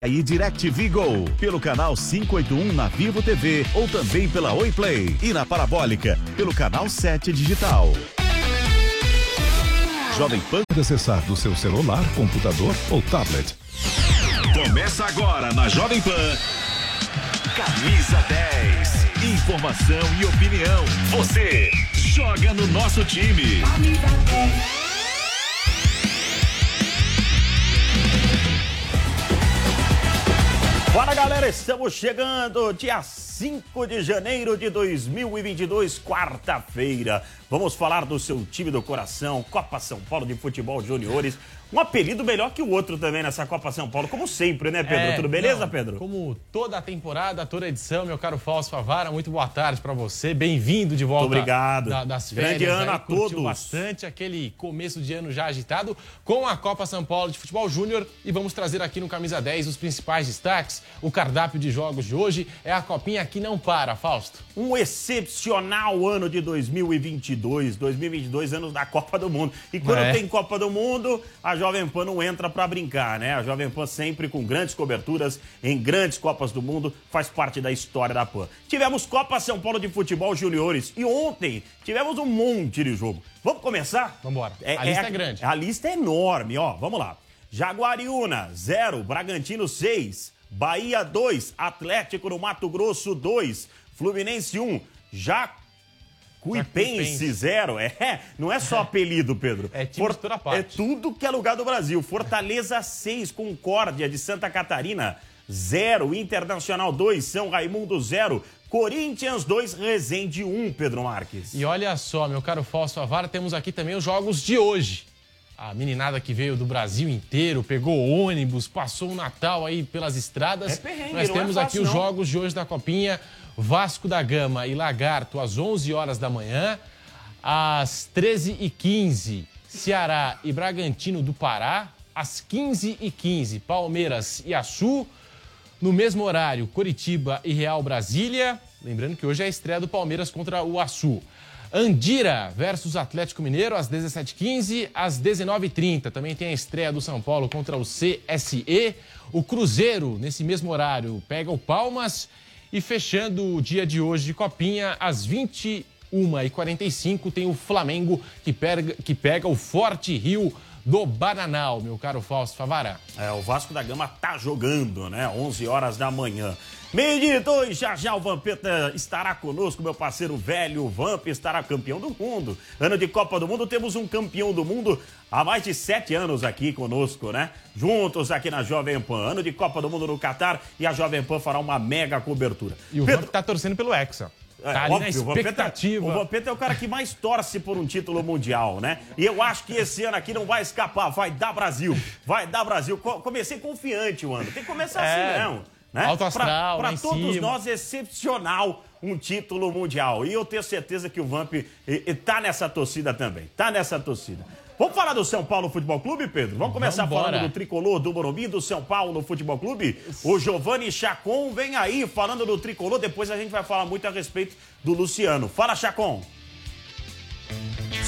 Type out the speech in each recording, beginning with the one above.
Aí DirecTV Go, pelo canal 581 na Vivo TV ou também pela Oi Play e na Parabólica, pelo canal 7 Digital. Jovem Pan acessar do seu celular, computador ou tablet. Começa agora na Jovem Pan. Camisa 10. Informação e opinião. Você joga no nosso time. Camisa 10. Fala galera, estamos chegando dia 5 de janeiro de 2022, quarta-feira. Vamos falar do seu time do coração, Copa São Paulo de Futebol Juniores. Um apelido melhor que o outro também nessa Copa São Paulo, como sempre, né, Pedro? É, Tudo beleza, não, Pedro? Como toda a temporada, toda edição, meu caro Fausto Favara, muito boa tarde para você. Bem-vindo de volta. Muito obrigado. Da, das férias. Grande ano aí, a todos. bastante aquele começo de ano já agitado com a Copa São Paulo de Futebol Júnior e vamos trazer aqui no Camisa 10 os principais destaques. O cardápio de jogos de hoje é a copinha que não para, Fausto. Um excepcional ano de 2022. 2022 anos da Copa do Mundo. E quando é. tem Copa do Mundo, a Jovem Pan não entra para brincar, né? A Jovem Pan sempre com grandes coberturas em grandes Copas do Mundo, faz parte da história da Pan. Tivemos Copa São Paulo de Futebol Juniores e ontem tivemos um monte de jogo. Vamos começar? Vamos embora. É, a lista é, é grande. A lista é enorme, ó. Vamos lá. Jaguariúna, 0. Bragantino, 6. Bahia, 2. Atlético no Mato Grosso, 2. Fluminense, 1. Um. Já Cuipense zero. É, não é só apelido, Pedro. É time For... toda parte. É tudo que é lugar do Brasil. Fortaleza 6, Concórdia de Santa Catarina 0, Internacional 2, São Raimundo 0, Corinthians 2, Resende 1, Pedro Marques. E olha só, meu caro Fausto Avara, temos aqui também os jogos de hoje. A meninada que veio do Brasil inteiro, pegou ônibus, passou o Natal aí pelas estradas. É Nós temos é fácil, aqui os jogos de hoje da Copinha. Vasco da Gama e Lagarto às 11 horas da manhã. Às 13h15, Ceará e Bragantino do Pará. Às 15h15, Palmeiras e Açu. No mesmo horário, Coritiba e Real Brasília. Lembrando que hoje é a estreia do Palmeiras contra o Açu. Andira versus Atlético Mineiro às 17h15, às 19h30. Também tem a estreia do São Paulo contra o CSE. O Cruzeiro, nesse mesmo horário, pega o Palmas e fechando o dia de hoje de Copinha, às 21h45, tem o Flamengo que pega, que pega o Forte Rio do Bananal, meu caro Fausto Favará. É, o Vasco da Gama tá jogando, né? 11 horas da manhã. Meio dia dois, já já o Vampeta estará conosco, meu parceiro velho, o Vamp estará campeão do mundo. Ano de Copa do Mundo, temos um campeão do mundo há mais de sete anos aqui conosco, né? Juntos aqui na Jovem Pan. Ano de Copa do Mundo no Catar e a Jovem Pan fará uma mega cobertura. E o Pedro... Vamp tá torcendo pelo Hexa. É, tá ali óbvio, na expectativa. O Vampeta, é o cara que mais torce por um título mundial, né? E eu acho que esse ano aqui não vai escapar, vai dar Brasil. Vai dar Brasil. Comecei confiante o ano. Tem que começar assim é. assim mesmo. Né? Alto astral, Para todos cima. nós, excepcional um título mundial. E eu tenho certeza que o Vamp está nessa torcida também. Está nessa torcida. Vamos falar do São Paulo Futebol Clube, Pedro? Vamos começar Vambora. falando do tricolor do Morumbi, do São Paulo Futebol Clube. O Giovanni Chacon vem aí falando do tricolor. Depois a gente vai falar muito a respeito do Luciano. Fala, Chacon.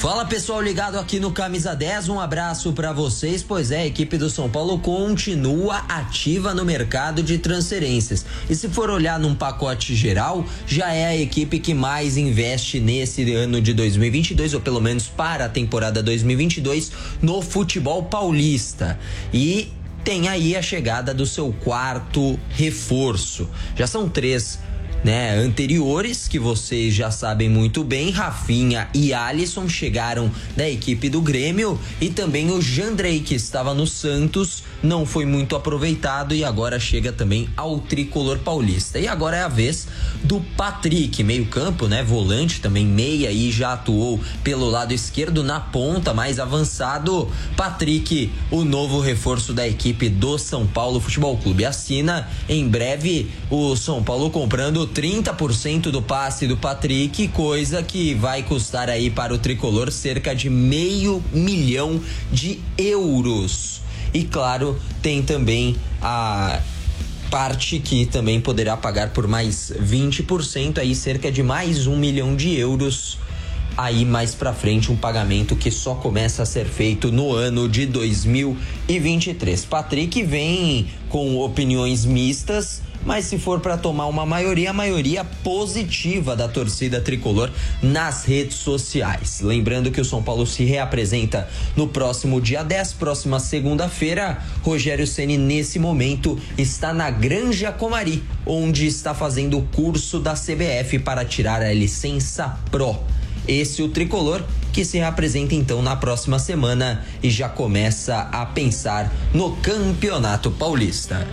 Fala pessoal ligado aqui no Camisa 10, um abraço para vocês, pois é, a equipe do São Paulo continua ativa no mercado de transferências. E se for olhar num pacote geral, já é a equipe que mais investe nesse ano de 2022, ou pelo menos para a temporada 2022, no futebol paulista. E tem aí a chegada do seu quarto reforço. Já são três né, anteriores, que vocês já sabem muito bem, Rafinha e Alisson chegaram da equipe do Grêmio e também o Jandrei, que estava no Santos, não foi muito aproveitado e agora chega também ao tricolor paulista. E agora é a vez do Patrick, meio-campo, né, volante, também meia e já atuou pelo lado esquerdo na ponta, mais avançado. Patrick, o novo reforço da equipe do São Paulo Futebol Clube. Assina em breve o São Paulo comprando 30% do passe do Patrick, coisa que vai custar aí para o tricolor cerca de meio milhão de euros. E claro, tem também a parte que também poderá pagar por mais 20%, aí cerca de mais um milhão de euros aí mais para frente um pagamento que só começa a ser feito no ano de 2023. Patrick vem com opiniões mistas mas se for para tomar uma maioria, a maioria positiva da torcida tricolor nas redes sociais. Lembrando que o São Paulo se reapresenta no próximo dia 10, próxima segunda-feira. Rogério Ceni nesse momento está na Granja Comari, onde está fazendo o curso da CBF para tirar a licença Pro. Esse o tricolor que se reapresenta então na próxima semana e já começa a pensar no Campeonato Paulista.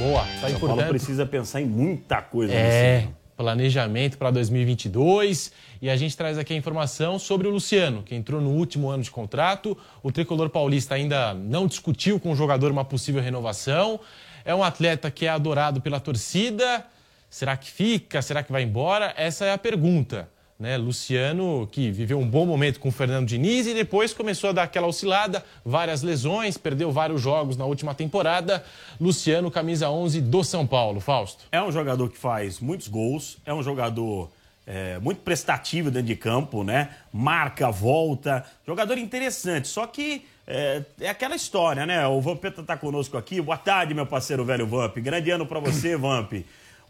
Boa, tá São importante. Paulo precisa pensar em muita coisa. É, planejamento para 2022. E a gente traz aqui a informação sobre o Luciano, que entrou no último ano de contrato. O tricolor paulista ainda não discutiu com o jogador uma possível renovação. É um atleta que é adorado pela torcida. Será que fica? Será que vai embora? Essa é a pergunta. Né? Luciano, que viveu um bom momento com o Fernando Diniz e depois começou a dar aquela oscilada, várias lesões, perdeu vários jogos na última temporada. Luciano, camisa 11 do São Paulo. Fausto. É um jogador que faz muitos gols, é um jogador é, muito prestativo dentro de campo, né? Marca, volta. Jogador interessante, só que é, é, aquela história, né? O Vampeta tá conosco aqui. Boa tarde, meu parceiro velho Vamp. Grande ano para você, Vamp.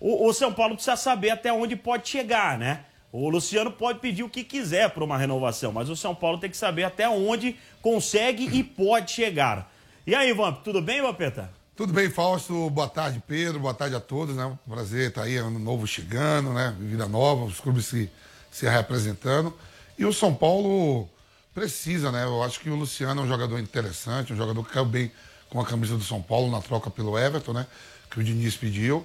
O, o São Paulo precisa saber até onde pode chegar, né? O Luciano pode pedir o que quiser para uma renovação, mas o São Paulo tem que saber até onde consegue e pode chegar. E aí, Vamp, tudo bem, Vampeta? Tudo bem, Fausto. Boa tarde, Pedro. Boa tarde a todos, né? Prazer estar aí, ano novo chegando, né? Vida nova, os clubes se, se representando. E o São Paulo precisa, né? Eu acho que o Luciano é um jogador interessante, um jogador que caiu bem com a camisa do São Paulo na troca pelo Everton, né? Que o Diniz pediu.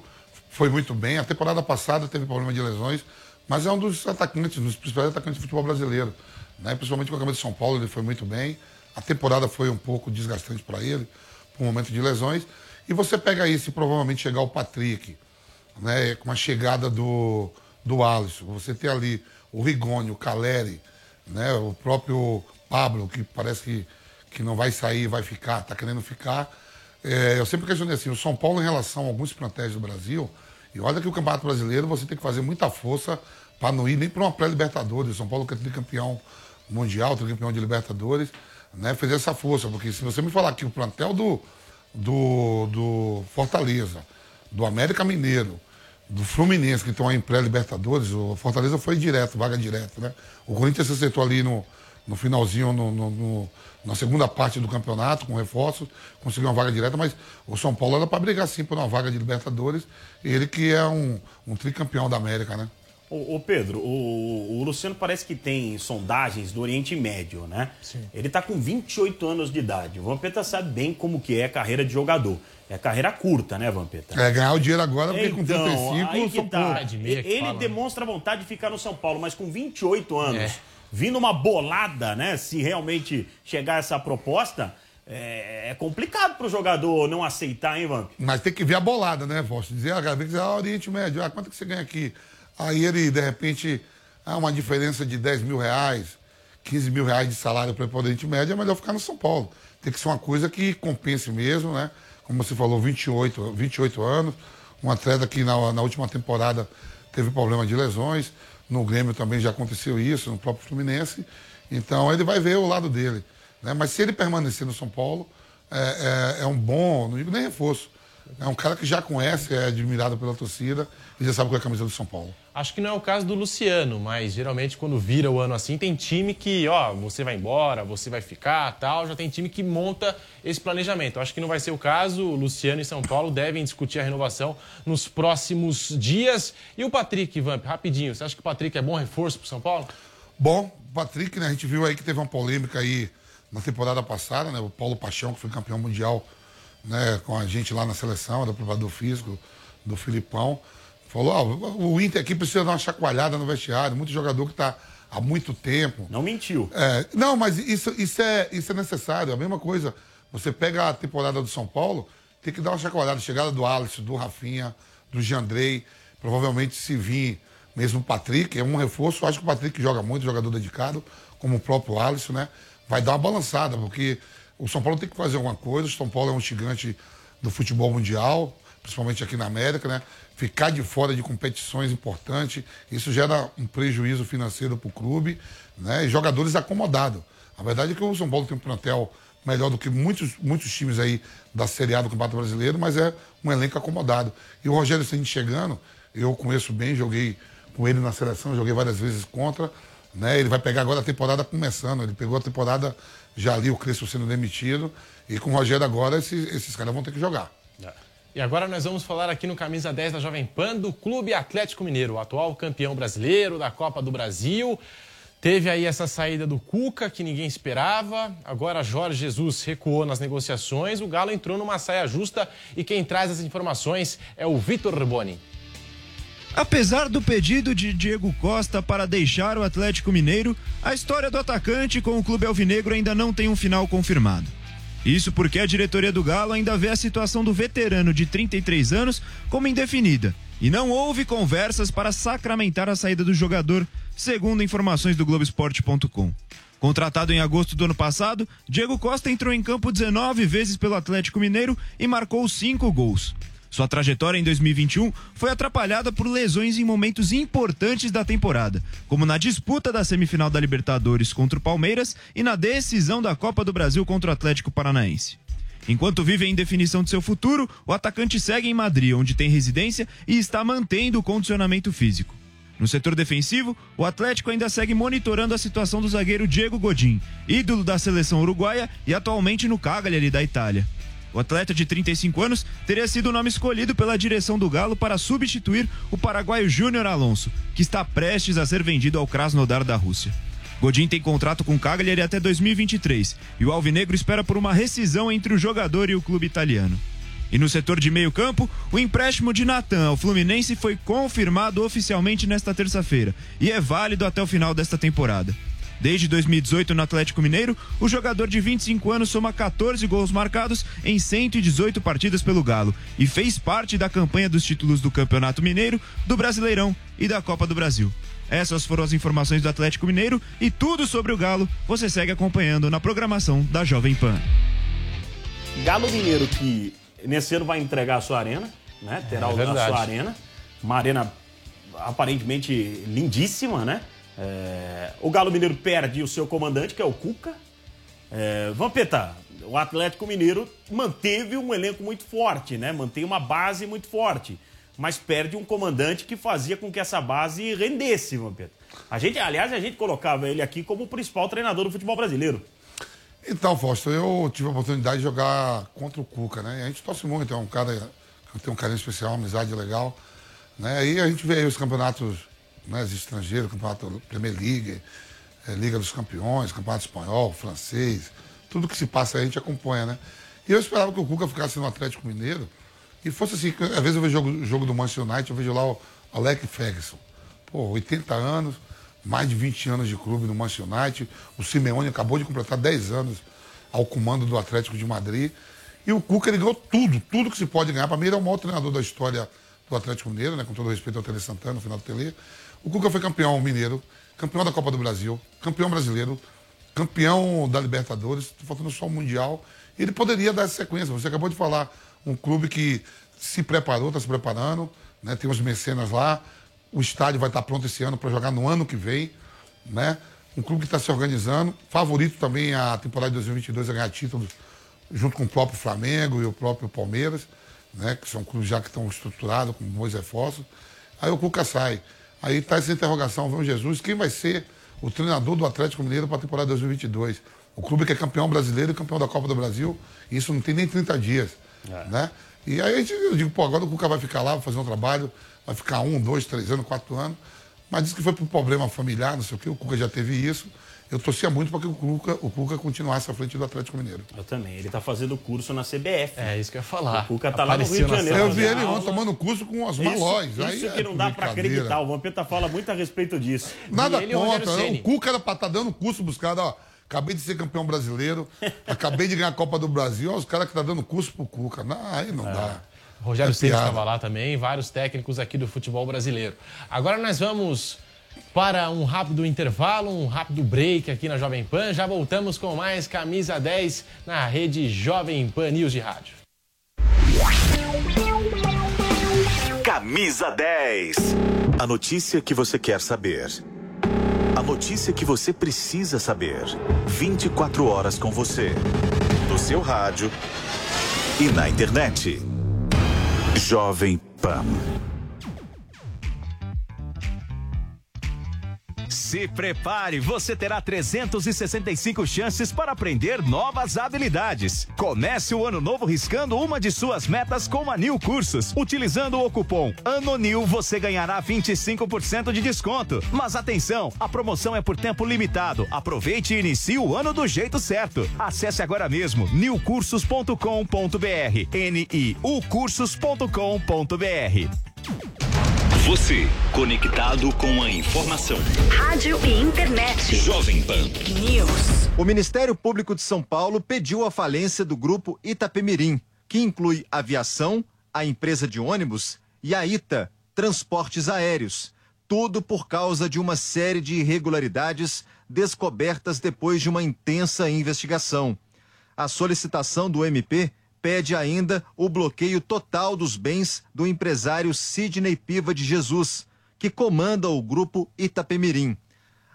Foi muito bem. A temporada passada teve problema de lesões mas é um dos atacantes, dos principais atacantes do futebol brasileiro. Né? Principalmente com a camisa de São Paulo, ele foi muito bem. A temporada foi um pouco desgastante para ele, por um momento de lesões. E você pega aí, se provavelmente chegar o Patrick, né? com a chegada do, do Alisson, você tem ali o Rigoni, o Caleri, né? o próprio Pablo, que parece que, que não vai sair, vai ficar, está querendo ficar. É, eu sempre questionei assim, o São Paulo em relação a alguns plantéis do Brasil, e olha que o Campeonato Brasileiro você tem que fazer muita força para não ir nem para uma pré-Libertadores. São Paulo que é tricampeão mundial, tricampeão de Libertadores, né? Fez essa força, porque se você me falar que o plantel do, do, do Fortaleza, do América Mineiro, do Fluminense, que estão aí em pré-Libertadores, o Fortaleza foi direto, vaga direta, né? O Corinthians se acertou ali no, no finalzinho, no, no, no, na segunda parte do campeonato, com reforços, conseguiu uma vaga direta, mas o São Paulo era para brigar sim por uma vaga de Libertadores, ele que é um, um tricampeão da América, né? Ô, ô Pedro, o, o, Luciano parece que tem sondagens do Oriente Médio, né? Sim. Ele está com 28 anos de idade. O Vampeta sabe bem como que é a carreira de jogador. É carreira curta, né, Vampeta? É, ganhar o dinheiro agora, porque então, com 35 aí que tá. Ele fala, né? demonstra vontade de ficar no São Paulo, mas com 28 anos... É vindo uma bolada, né? Se realmente chegar essa proposta, é, é complicado para o jogador não aceitar, hein, Vamp? Mas tem que ver a bolada, né, Posso Dizer, ah, vem dizer, ah, Oriente Médio, ah, quanto que você ganha aqui? Aí ele, de repente, ah, uma diferença de 10 mil reais, 15 mil reais de salário para o Oriente Médio, é melhor ficar no São Paulo. Tem que ser uma coisa que compense mesmo, né? Como você falou, 28, 28 anos, um atleta que na, na última temporada teve problema de lesões. No Grêmio também já aconteceu isso, no próprio Fluminense. Então ele vai ver o lado dele. Né? Mas se ele permanecer no São Paulo, é, é, é um bom, não digo nem reforço. É um cara que já conhece, é admirado pela torcida e já sabe qual é a camisa do São Paulo. Acho que não é o caso do Luciano, mas geralmente quando vira o ano assim, tem time que, ó, você vai embora, você vai ficar, tal, já tem time que monta esse planejamento. Acho que não vai ser o caso. O Luciano e São Paulo devem discutir a renovação nos próximos dias. E o Patrick, Vamp, rapidinho, você acha que o Patrick é bom reforço para São Paulo? Bom, o Patrick, né, a gente viu aí que teve uma polêmica aí na temporada passada, né? O Paulo Paixão, que foi campeão mundial, né, com a gente lá na seleção, era preparador físico do Filipão. Falou, ó, o Inter aqui precisa dar uma chacoalhada no vestiário, muito jogador que está há muito tempo. Não mentiu. É, não, mas isso, isso, é, isso é necessário. A mesma coisa, você pega a temporada do São Paulo, tem que dar uma chacoalhada. Chegada do Alisson, do Rafinha, do Giandrei, provavelmente se vir mesmo o Patrick, é um reforço. Acho que o Patrick joga muito, jogador dedicado, como o próprio Alisson, né? Vai dar uma balançada, porque o São Paulo tem que fazer alguma coisa. O São Paulo é um gigante do futebol mundial principalmente aqui na América, né? Ficar de fora de competições importantes, isso gera um prejuízo financeiro para o clube, né? E jogadores acomodados. A verdade é que o São Paulo tem um plantel melhor do que muitos, muitos times aí da Série A do Campeonato Brasileiro, mas é um elenco acomodado. E o Rogério Ceni chegando, eu conheço bem, joguei com ele na seleção, joguei várias vezes contra, né? Ele vai pegar agora a temporada começando, ele pegou a temporada já ali o Crespo sendo demitido, e com o Rogério agora esses, esses caras vão ter que jogar. E agora nós vamos falar aqui no Camisa 10 da Jovem Pan do Clube Atlético Mineiro, o atual campeão brasileiro da Copa do Brasil. Teve aí essa saída do Cuca, que ninguém esperava. Agora Jorge Jesus recuou nas negociações. O Galo entrou numa saia justa e quem traz as informações é o Vitor Boni. Apesar do pedido de Diego Costa para deixar o Atlético Mineiro, a história do atacante com o clube alvinegro ainda não tem um final confirmado. Isso porque a diretoria do Galo ainda vê a situação do veterano de 33 anos como indefinida e não houve conversas para sacramentar a saída do jogador, segundo informações do Globoesporte.com. Contratado em agosto do ano passado, Diego Costa entrou em campo 19 vezes pelo Atlético Mineiro e marcou 5 gols. Sua trajetória em 2021 foi atrapalhada por lesões em momentos importantes da temporada, como na disputa da semifinal da Libertadores contra o Palmeiras e na decisão da Copa do Brasil contra o Atlético Paranaense. Enquanto vive em definição de seu futuro, o atacante segue em Madrid, onde tem residência e está mantendo o condicionamento físico. No setor defensivo, o Atlético ainda segue monitorando a situação do zagueiro Diego Godin, ídolo da seleção uruguaia e atualmente no Cagliari da Itália. O atleta de 35 anos teria sido o nome escolhido pela direção do Galo para substituir o paraguaio Júnior Alonso, que está prestes a ser vendido ao Krasnodar da Rússia. Godin tem contrato com Cagliari até 2023 e o Alvinegro espera por uma rescisão entre o jogador e o clube italiano. E no setor de meio campo, o empréstimo de Natan ao Fluminense foi confirmado oficialmente nesta terça-feira e é válido até o final desta temporada. Desde 2018 no Atlético Mineiro, o jogador de 25 anos soma 14 gols marcados em 118 partidas pelo Galo e fez parte da campanha dos títulos do Campeonato Mineiro, do Brasileirão e da Copa do Brasil. Essas foram as informações do Atlético Mineiro e tudo sobre o Galo você segue acompanhando na programação da Jovem Pan. Galo Mineiro que nesse ano vai entregar a sua arena, né? Terá é a sua arena, uma arena aparentemente lindíssima, né? É, o Galo Mineiro perde o seu comandante, que é o Cuca. É, Vampeta, o Atlético Mineiro manteve um elenco muito forte, né? Mantém uma base muito forte. Mas perde um comandante que fazia com que essa base rendesse, Vampeta. A gente, aliás, a gente colocava ele aqui como o principal treinador do futebol brasileiro. Então, Fausto, eu tive a oportunidade de jogar contra o Cuca, né? A gente torce muito, é um cara que tem um carinho especial, uma amizade legal. Né? Aí a gente vê aí os campeonatos né, estrangeiros, campeonato Premier League, é, Liga dos Campeões, campeonato espanhol, francês, tudo que se passa aí a gente acompanha, né? E eu esperava que o Cuca ficasse no Atlético Mineiro e fosse assim, às vezes eu vejo o jogo, jogo do Manchester United, eu vejo lá o Alec Ferguson. Pô, 80 anos, mais de 20 anos de clube no Manchester United. O Simeone acabou de completar 10 anos ao comando do Atlético de Madrid. E o Cuca ele ganhou tudo, tudo que se pode ganhar. Para mim, ele é o maior treinador da história do Atlético Mineiro, né? Com todo respeito ao Tele Santana, no final do Tele. O Cuca foi campeão mineiro, campeão da Copa do Brasil, campeão brasileiro, campeão da Libertadores, faltando só o Mundial. Ele poderia dar essa sequência. Você acabou de falar, um clube que se preparou, está se preparando, né? tem os mecenas lá. O estádio vai estar pronto esse ano para jogar no ano que vem. Né? Um clube que está se organizando. Favorito também a temporada de 2022 a ganhar títulos junto com o próprio Flamengo e o próprio Palmeiras, né? que são clubes já que estão estruturados, com bons reforços. Aí o Cuca sai. Aí está essa interrogação, João Jesus, quem vai ser o treinador do Atlético Mineiro para a temporada 2022? O clube que é campeão brasileiro e campeão da Copa do Brasil, isso não tem nem 30 dias, é. né? E aí a gente, eu digo, pô, agora o Cuca vai ficar lá, vai fazer um trabalho, vai ficar um, dois, três anos, quatro anos, mas disse que foi por problema familiar, não sei o quê, o Cuca já teve isso, eu torcia muito para que o Cuca, o Cuca continuasse à frente do Atlético Mineiro. Eu também. Ele está fazendo curso na CBF. É isso que eu ia falar. O Cuca está lá no Rio de Janeiro. Eu vi ele ontem tomando curso com as malóis. Isso, isso que é não dá para acreditar. O Vampeta fala muito a respeito disso. Nada contra. O, o Cuca era para estar tá dando curso buscado, ó. Acabei de ser campeão brasileiro, acabei de ganhar a Copa do Brasil, ó, os caras que estão tá dando curso pro Cuca. Não, aí não é. dá. Rogério é Ceni estava lá também, vários técnicos aqui do futebol brasileiro. Agora nós vamos para um rápido intervalo, um rápido break aqui na Jovem Pan. Já voltamos com mais Camisa 10 na rede Jovem Pan News de Rádio. Camisa 10. A notícia que você quer saber. A notícia que você precisa saber. 24 horas com você. No seu rádio e na internet. Jovem Pan. Se prepare, você terá 365 chances para aprender novas habilidades. Comece o ano novo riscando uma de suas metas com a New Cursos. Utilizando o cupom ANONIL, você ganhará 25% de desconto. Mas atenção, a promoção é por tempo limitado. Aproveite e inicie o ano do jeito certo. Acesse agora mesmo newcursos.com.br. N-I-U cursos.com.br. Você, conectado com a informação. Rádio e internet. Jovem Pan. News. O Ministério Público de São Paulo pediu a falência do grupo Itapemirim, que inclui aviação, a empresa de ônibus e a ITA, transportes aéreos. Tudo por causa de uma série de irregularidades descobertas depois de uma intensa investigação. A solicitação do MP pede ainda o bloqueio total dos bens do empresário Sidney Piva de Jesus, que comanda o grupo Itapemirim.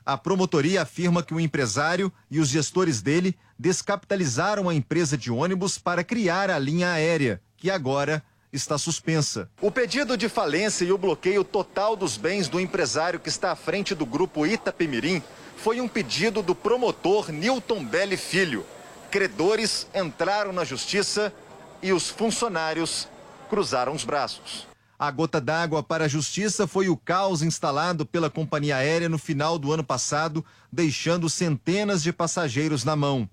A promotoria afirma que o empresário e os gestores dele descapitalizaram a empresa de ônibus para criar a linha aérea, que agora está suspensa. O pedido de falência e o bloqueio total dos bens do empresário que está à frente do grupo Itapemirim foi um pedido do promotor Newton Belli Filho credores entraram na justiça e os funcionários cruzaram os braços. A gota d'água para a justiça foi o caos instalado pela companhia aérea no final do ano passado, deixando centenas de passageiros na mão.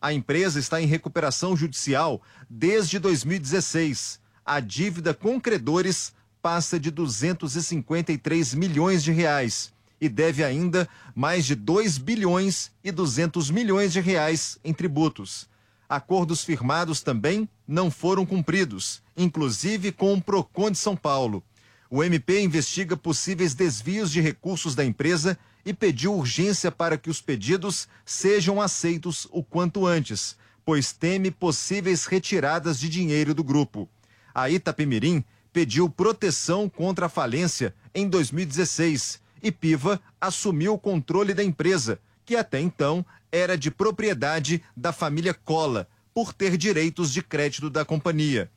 A empresa está em recuperação judicial desde 2016. A dívida com credores passa de 253 milhões de reais e deve ainda mais de 2 bilhões e 200 milhões de reais em tributos. Acordos firmados também não foram cumpridos, inclusive com o Procon de São Paulo. O MP investiga possíveis desvios de recursos da empresa e pediu urgência para que os pedidos sejam aceitos o quanto antes, pois teme possíveis retiradas de dinheiro do grupo. A Itapemirim pediu proteção contra a falência em 2016 e Piva assumiu o controle da empresa, que até então era de propriedade da família Cola, por ter direitos de crédito da companhia.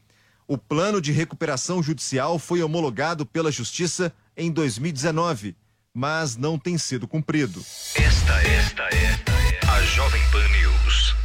O plano de recuperação judicial foi homologado pela Justiça em 2019, mas não tem sido cumprido. Esta, esta, esta é a Jovem Pan News.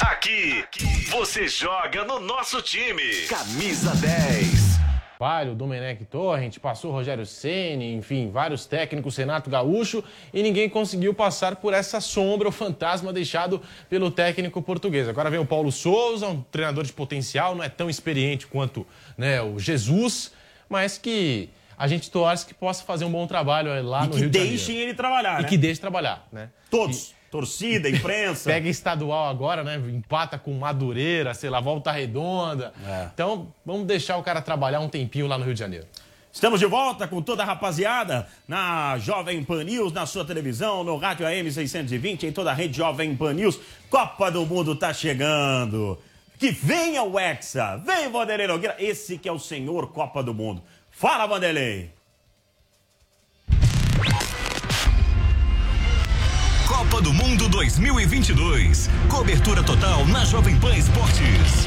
Aqui, você joga no nosso time. Camisa 10. Palho, Domenech Torrent, passou Rogério Ceni, enfim, vários técnicos, Renato Gaúcho, e ninguém conseguiu passar por essa sombra, o fantasma deixado pelo técnico português. Agora vem o Paulo Souza, um treinador de potencial, não é tão experiente quanto né, o Jesus, mas que a gente torce que possa fazer um bom trabalho lá e no Rio de Janeiro. E que deixem ele trabalhar, E né? que deixe trabalhar, né? Todos. E torcida, imprensa. Pega estadual agora, né? Empata com Madureira, sei lá, volta redonda. É. Então, vamos deixar o cara trabalhar um tempinho lá no Rio de Janeiro. Estamos de volta com toda a rapaziada na Jovem Pan News, na sua televisão, no rádio AM 620, em toda a rede Jovem Pan News. Copa do Mundo tá chegando. Que venha o Hexa, vem Vanderlei Nogueira, esse que é o senhor Copa do Mundo. Fala, Vanderlei. Copa do Mundo 2022. Cobertura total na Jovem Pan Esportes.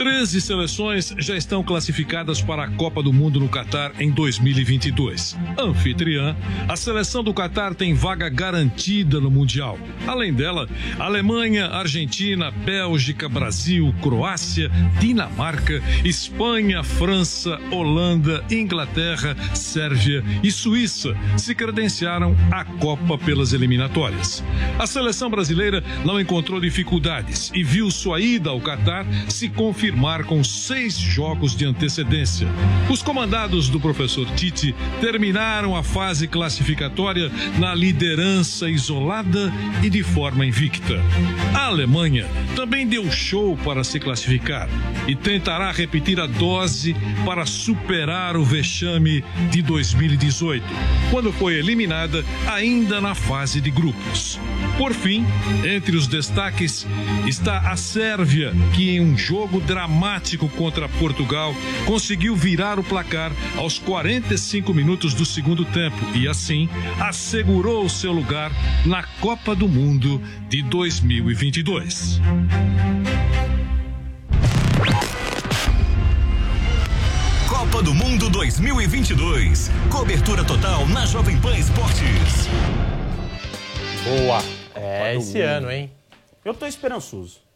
13 seleções já estão classificadas para a Copa do Mundo no Catar em 2022. Anfitriã, a seleção do Catar tem vaga garantida no Mundial. Além dela, Alemanha, Argentina, Bélgica, Brasil, Croácia, Dinamarca, Espanha, França, Holanda, Inglaterra, Sérvia e Suíça se credenciaram à Copa pelas eliminatórias. A seleção brasileira não encontrou dificuldades e viu sua ida ao Catar se confirmar confirmar com seis jogos de antecedência. Os comandados do professor Tite terminaram a fase classificatória na liderança isolada e de forma invicta. A Alemanha também deu show para se classificar e tentará repetir a dose para superar o vexame de 2018, quando foi eliminada ainda na fase de grupos. Por fim, entre os destaques está a Sérvia, que em um jogo dramático dramático contra Portugal, conseguiu virar o placar aos 45 minutos do segundo tempo e, assim, assegurou o seu lugar na Copa do Mundo de 2022. Copa do Mundo 2022. Cobertura total na Jovem Pan Esportes. Boa. É esse ano, hein? Eu tô esperançoso.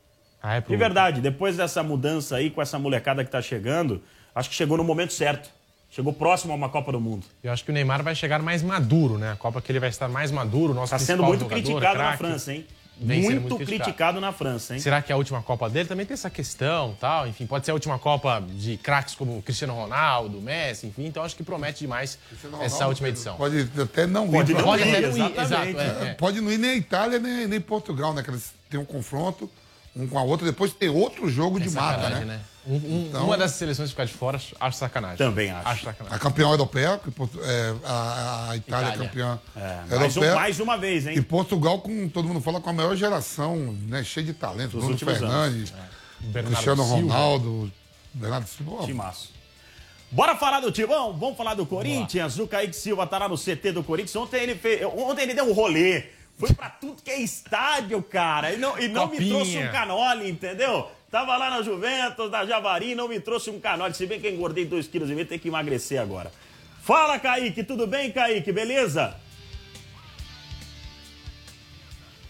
Ah, é pro... De verdade, depois dessa mudança aí com essa molecada que tá chegando, acho que chegou no momento certo. Chegou próximo a uma Copa do Mundo. Eu acho que o Neymar vai chegar mais maduro, né? A Copa que ele vai estar mais maduro, nosso Tá sendo principal muito jogador, criticado na craque. França, hein? Sendo Muito, criticado. na França, hein? Será que é a última Copa dele? Também tem essa questão, tal. Enfim, pode ser a última Copa de craques como Cristiano Ronaldo, Messi, enfim. Então acho que promete demais essa última edição. Pode até não Pode ir. não Pode ir, até não ir, exatamente. exato. é, é. Pode não ir nem a Itália, nem, nem Portugal, né? Que eles têm um confronto um com a outra, depois tem outro jogo de mata, né? né? Um- um- Então- uma dessas seleções ficar de fora, acho sacanagem. Também acho. Acho sacanagem. A campeã europeia, que é, a, a Itália, Itália. é campeã É, mais, um- mais uma vez, E hein? Portugal, com todo mundo fala, com a maior geração, né? Cheia de talento. Dos Bruno Fernandes, Bernardo Cristiano Silva. Ronaldo, Bernardo Silva. Timaço. Bora falar do Timão? Vamos falar do Corinthians? O Kaique Silva tá lá no CT do Corinthians. Ontem ele, fez, ontem ele deu um rolê. Foi pra tudo que é estádio, cara. E não, e não me trouxe um canole, entendeu? Tava lá na Juventus, na Javari, não me trouxe um canole. Se bem que eu engordei 2,5 kg, tem que emagrecer agora. Fala, Kaique. Tudo bem, Kaique? Beleza?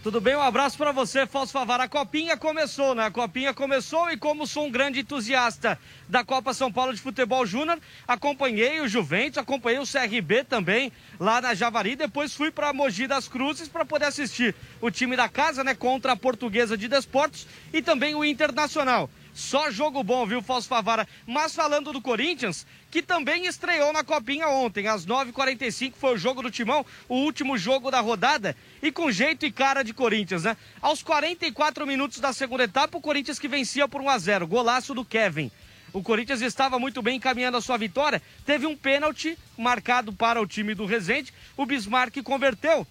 Tudo bem? Um abraço para você, Fausto Favara. A Copinha começou, né? A Copinha começou e como sou um grande entusiasta da Copa São Paulo de Futebol Júnior, acompanhei o Juventus, acompanhei o CRB também lá na Javari, depois fui para Mogi das Cruzes para poder assistir o time da casa, né, contra a Portuguesa de Desportos e também o Internacional. Só jogo bom, viu, Fausto Favara? Mas falando do Corinthians, que também estreou na Copinha ontem, às 9h45 foi o jogo do Timão, o último jogo da rodada, e com jeito e cara de Corinthians, né? Aos 44 minutos da segunda etapa, o Corinthians que vencia por 1 a 0 golaço do Kevin. O Corinthians estava muito bem encaminhando a sua vitória, teve um pênalti marcado para o time do Resende, o Bismarck converteu.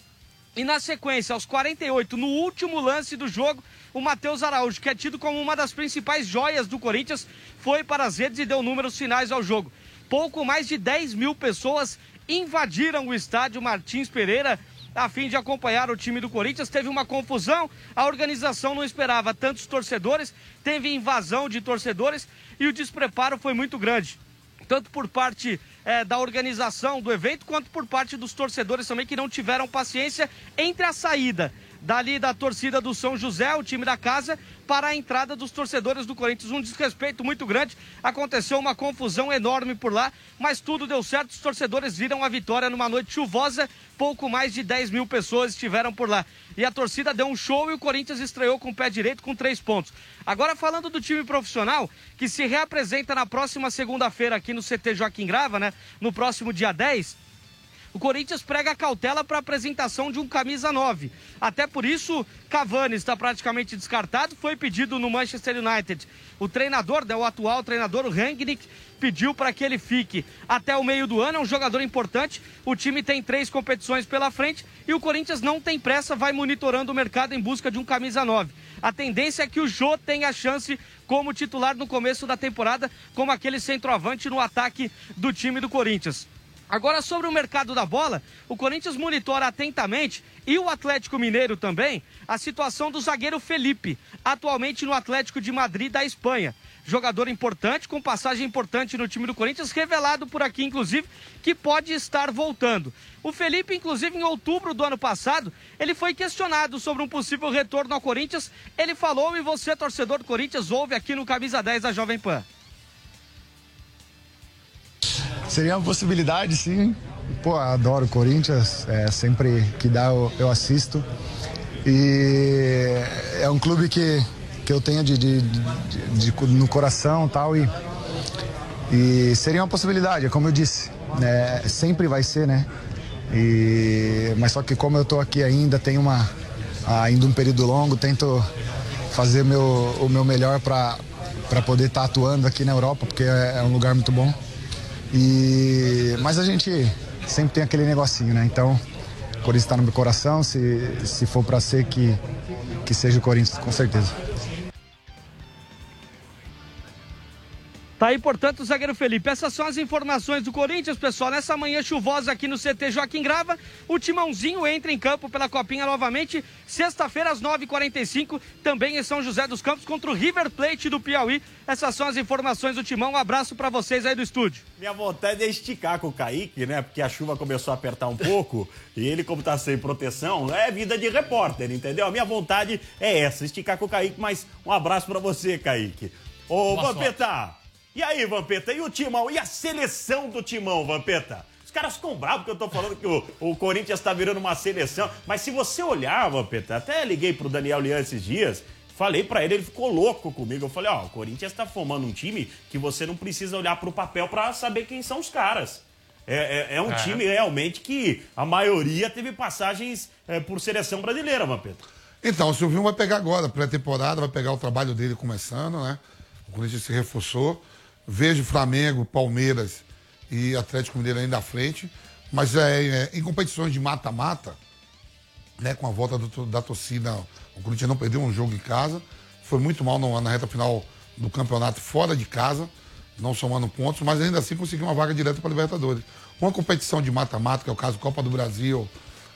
E na sequência, aos 48, no último lance do jogo, o Matheus Araújo, que é tido como uma das principais joias do Corinthians, foi para as redes e deu números finais ao jogo. Pouco mais de 10 mil pessoas invadiram o estádio Martins Pereira a fim de acompanhar o time do Corinthians. Teve uma confusão, a organização não esperava tantos torcedores, teve invasão de torcedores e o despreparo foi muito grande tanto por parte eh, da organização do evento, quanto por parte dos torcedores também que não tiveram paciência entre a saída dali da torcida do São José, o time da casa, para a entrada dos torcedores do Corinthians. Um desrespeito muito grande. Aconteceu uma confusão enorme por lá, mas tudo deu certo. Os torcedores viram a vitória numa noite chuvosa. Pouco mais de 10 mil pessoas estiveram por lá. E a torcida deu um show e o Corinthians estreou com o pé direito com três pontos. Agora, falando do time profissional, que se reapresenta na próxima segunda-feira aqui no CT Joaquim Grava, né? No próximo dia 10. O Corinthians prega cautela para a apresentação de um camisa 9. Até por isso, Cavani está praticamente descartado. Foi pedido no Manchester United. O treinador, né, o atual treinador, o Rangnick, pediu para que ele fique até o meio do ano. É um jogador importante. O time tem três competições pela frente e o Corinthians não tem pressa, vai monitorando o mercado em busca de um camisa 9. A tendência é que o Jô tenha chance como titular no começo da temporada, como aquele centroavante no ataque do time do Corinthians. Agora, sobre o mercado da bola, o Corinthians monitora atentamente, e o Atlético Mineiro também, a situação do zagueiro Felipe, atualmente no Atlético de Madrid da Espanha. Jogador importante, com passagem importante no time do Corinthians, revelado por aqui, inclusive, que pode estar voltando. O Felipe, inclusive, em outubro do ano passado, ele foi questionado sobre um possível retorno ao Corinthians. Ele falou, e você, torcedor do Corinthians, ouve aqui no Camisa 10 da Jovem Pan. Seria uma possibilidade, sim. Pô, adoro o Corinthians, é, sempre que dá eu, eu assisto. E é um clube que, que eu tenho de, de, de, de no coração tal, e e seria uma possibilidade, como eu disse, né, sempre vai ser, né? E, mas só que como eu estou aqui ainda, tenho uma ainda um período longo, tento fazer meu, o meu melhor para poder estar atuando aqui na Europa, porque é, é um lugar muito bom. E, mas a gente sempre tem aquele negocinho, né? Então, o Corinthians está no meu coração. Se, se for para ser, que, que seja o Corinthians, com certeza. Tá aí, portanto, o zagueiro Felipe. Essas são as informações do Corinthians, pessoal. Nessa manhã chuvosa aqui no CT Joaquim Grava, o Timãozinho entra em campo pela Copinha novamente, sexta-feira às 9h45, também em São José dos Campos, contra o River Plate do Piauí. Essas são as informações do Timão. Um abraço para vocês aí do estúdio. Minha vontade é esticar com o Kaique, né? Porque a chuva começou a apertar um pouco e ele, como tá sem proteção, é vida de repórter, entendeu? A minha vontade é essa, esticar com o Kaique, mas um abraço para você, Kaique. Ô, Vampeta, e aí, Vampeta, e o Timão? E a seleção do Timão, Vampeta? Os caras ficam bravos porque eu tô falando que o, o Corinthians tá virando uma seleção. Mas se você olhar, Vampeta, até liguei pro Daniel Lian esses dias, falei para ele, ele ficou louco comigo. Eu falei, ó, o Corinthians tá formando um time que você não precisa olhar pro papel para saber quem são os caras. É, é, é um é. time realmente que a maioria teve passagens é, por seleção brasileira, Vampeta. Então, o Silvinho vai pegar agora, pré-temporada, vai pegar o trabalho dele começando, né? O Corinthians se reforçou. Vejo Flamengo, Palmeiras e Atlético Mineiro ainda à frente. Mas é, é em competições de mata-mata, né, com a volta do, da torcida, o Corinthians não perdeu um jogo em casa. Foi muito mal no, na reta final do campeonato fora de casa, não somando pontos, mas ainda assim conseguiu uma vaga direta para a Libertadores. Uma competição de mata-mata, que é o caso Copa do Brasil,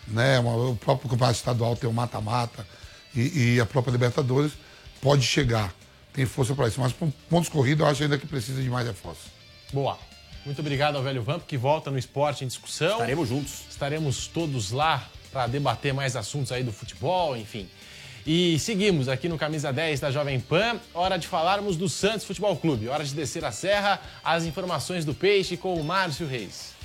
né, o próprio campeonato estadual tem o mata-mata e, e a própria Libertadores, pode chegar tem força para isso. Mas pontos corridos, eu acho ainda que precisa de mais reforço. Boa. Muito obrigado ao velho Vamp, que volta no esporte em discussão. Estaremos juntos. Estaremos todos lá para debater mais assuntos aí do futebol, enfim. E seguimos aqui no Camisa 10 da Jovem Pan. Hora de falarmos do Santos Futebol Clube. Hora de descer a serra. As informações do Peixe com o Márcio Reis.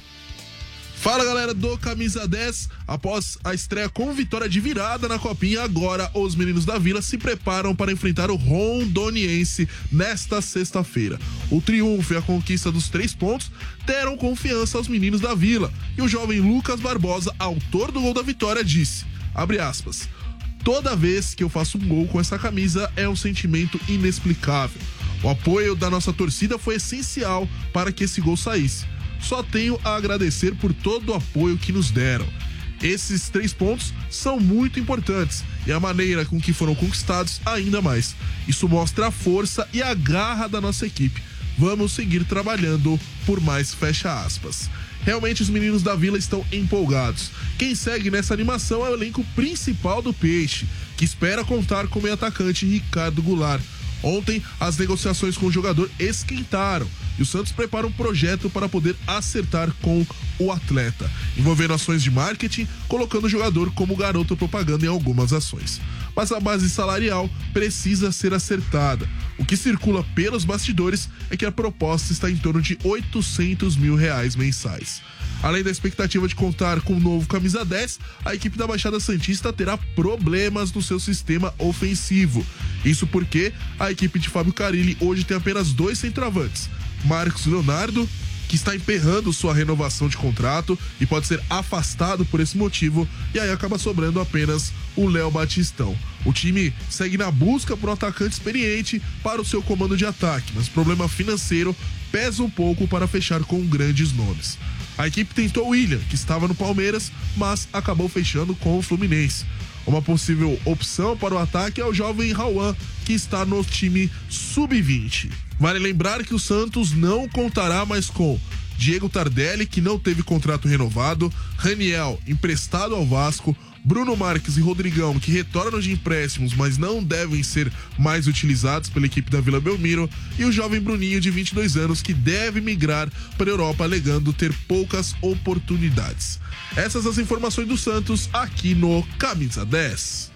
Fala galera do Camisa 10, após a estreia com vitória de virada na Copinha, agora os meninos da Vila se preparam para enfrentar o Rondoniense nesta sexta-feira. O triunfo e a conquista dos três pontos deram confiança aos meninos da Vila e o jovem Lucas Barbosa, autor do gol da vitória, disse: abre aspas. Toda vez que eu faço um gol com essa camisa é um sentimento inexplicável. O apoio da nossa torcida foi essencial para que esse gol saísse. Só tenho a agradecer por todo o apoio que nos deram. Esses três pontos são muito importantes e a maneira com que foram conquistados ainda mais. Isso mostra a força e a garra da nossa equipe. Vamos seguir trabalhando por mais fecha aspas. Realmente os meninos da Vila estão empolgados. Quem segue nessa animação é o elenco principal do Peixe, que espera contar com o atacante Ricardo Goulart. Ontem, as negociações com o jogador esquentaram e o Santos prepara um projeto para poder acertar com o atleta, envolvendo ações de marketing, colocando o jogador como garoto propaganda em algumas ações. Mas a base salarial precisa ser acertada. O que circula pelos bastidores é que a proposta está em torno de 800 mil reais mensais. Além da expectativa de contar com o um novo camisa 10, a equipe da Baixada Santista terá problemas no seu sistema ofensivo. Isso porque a equipe de Fábio Carilli hoje tem apenas dois centroavantes, Marcos Leonardo, que está emperrando sua renovação de contrato e pode ser afastado por esse motivo, e aí acaba sobrando apenas o Léo Batistão. O time segue na busca por um atacante experiente para o seu comando de ataque, mas o problema financeiro pesa um pouco para fechar com grandes nomes. A equipe tentou William, que estava no Palmeiras, mas acabou fechando com o Fluminense. Uma possível opção para o ataque é o jovem Rauan, que está no time sub-20. Vale lembrar que o Santos não contará mais com Diego Tardelli, que não teve contrato renovado, Raniel, emprestado ao Vasco, Bruno Marques e Rodrigão, que retornam de empréstimos, mas não devem ser mais utilizados pela equipe da Vila Belmiro, e o jovem Bruninho, de 22 anos, que deve migrar para a Europa, alegando ter poucas oportunidades. Essas as informações do Santos aqui no Camisa 10.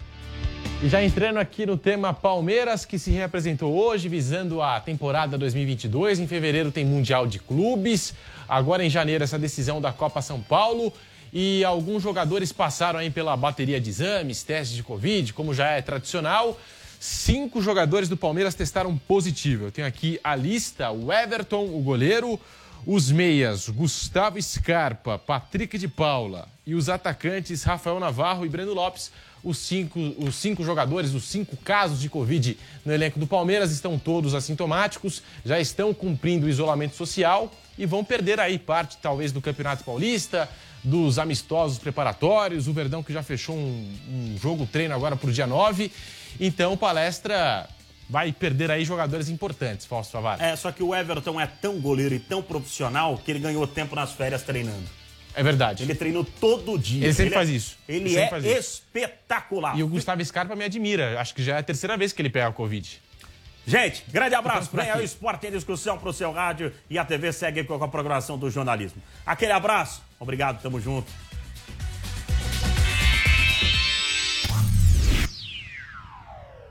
E já entrando aqui no tema Palmeiras, que se reapresentou hoje, visando a temporada 2022. Em fevereiro tem Mundial de Clubes. Agora em janeiro, essa decisão da Copa São Paulo e alguns jogadores passaram aí pela bateria de exames, testes de Covid, como já é tradicional. Cinco jogadores do Palmeiras testaram positivo. Eu tenho aqui a lista: o Everton, o goleiro, os meias, Gustavo Scarpa, Patrick de Paula e os atacantes Rafael Navarro e Breno Lopes. Os cinco, os cinco jogadores, os cinco casos de Covid no elenco do Palmeiras estão todos assintomáticos, já estão cumprindo o isolamento social e vão perder aí parte, talvez, do Campeonato Paulista, dos amistosos preparatórios, o Verdão que já fechou um, um jogo treino agora para o dia 9. Então, palestra vai perder aí jogadores importantes, Fausto Favara. É, só que o Everton é tão goleiro e tão profissional que ele ganhou tempo nas férias treinando. É verdade. Ele treinou todo dia. Ele sempre ele faz é, isso. Ele, ele é espetacular. E o Gustavo Scarpa me admira. Acho que já é a terceira vez que ele pega a Covid. Gente, grande abraço. Vem aí o Esporte em Discussão pro seu rádio e a TV segue com a programação do jornalismo. Aquele abraço. Obrigado, tamo junto.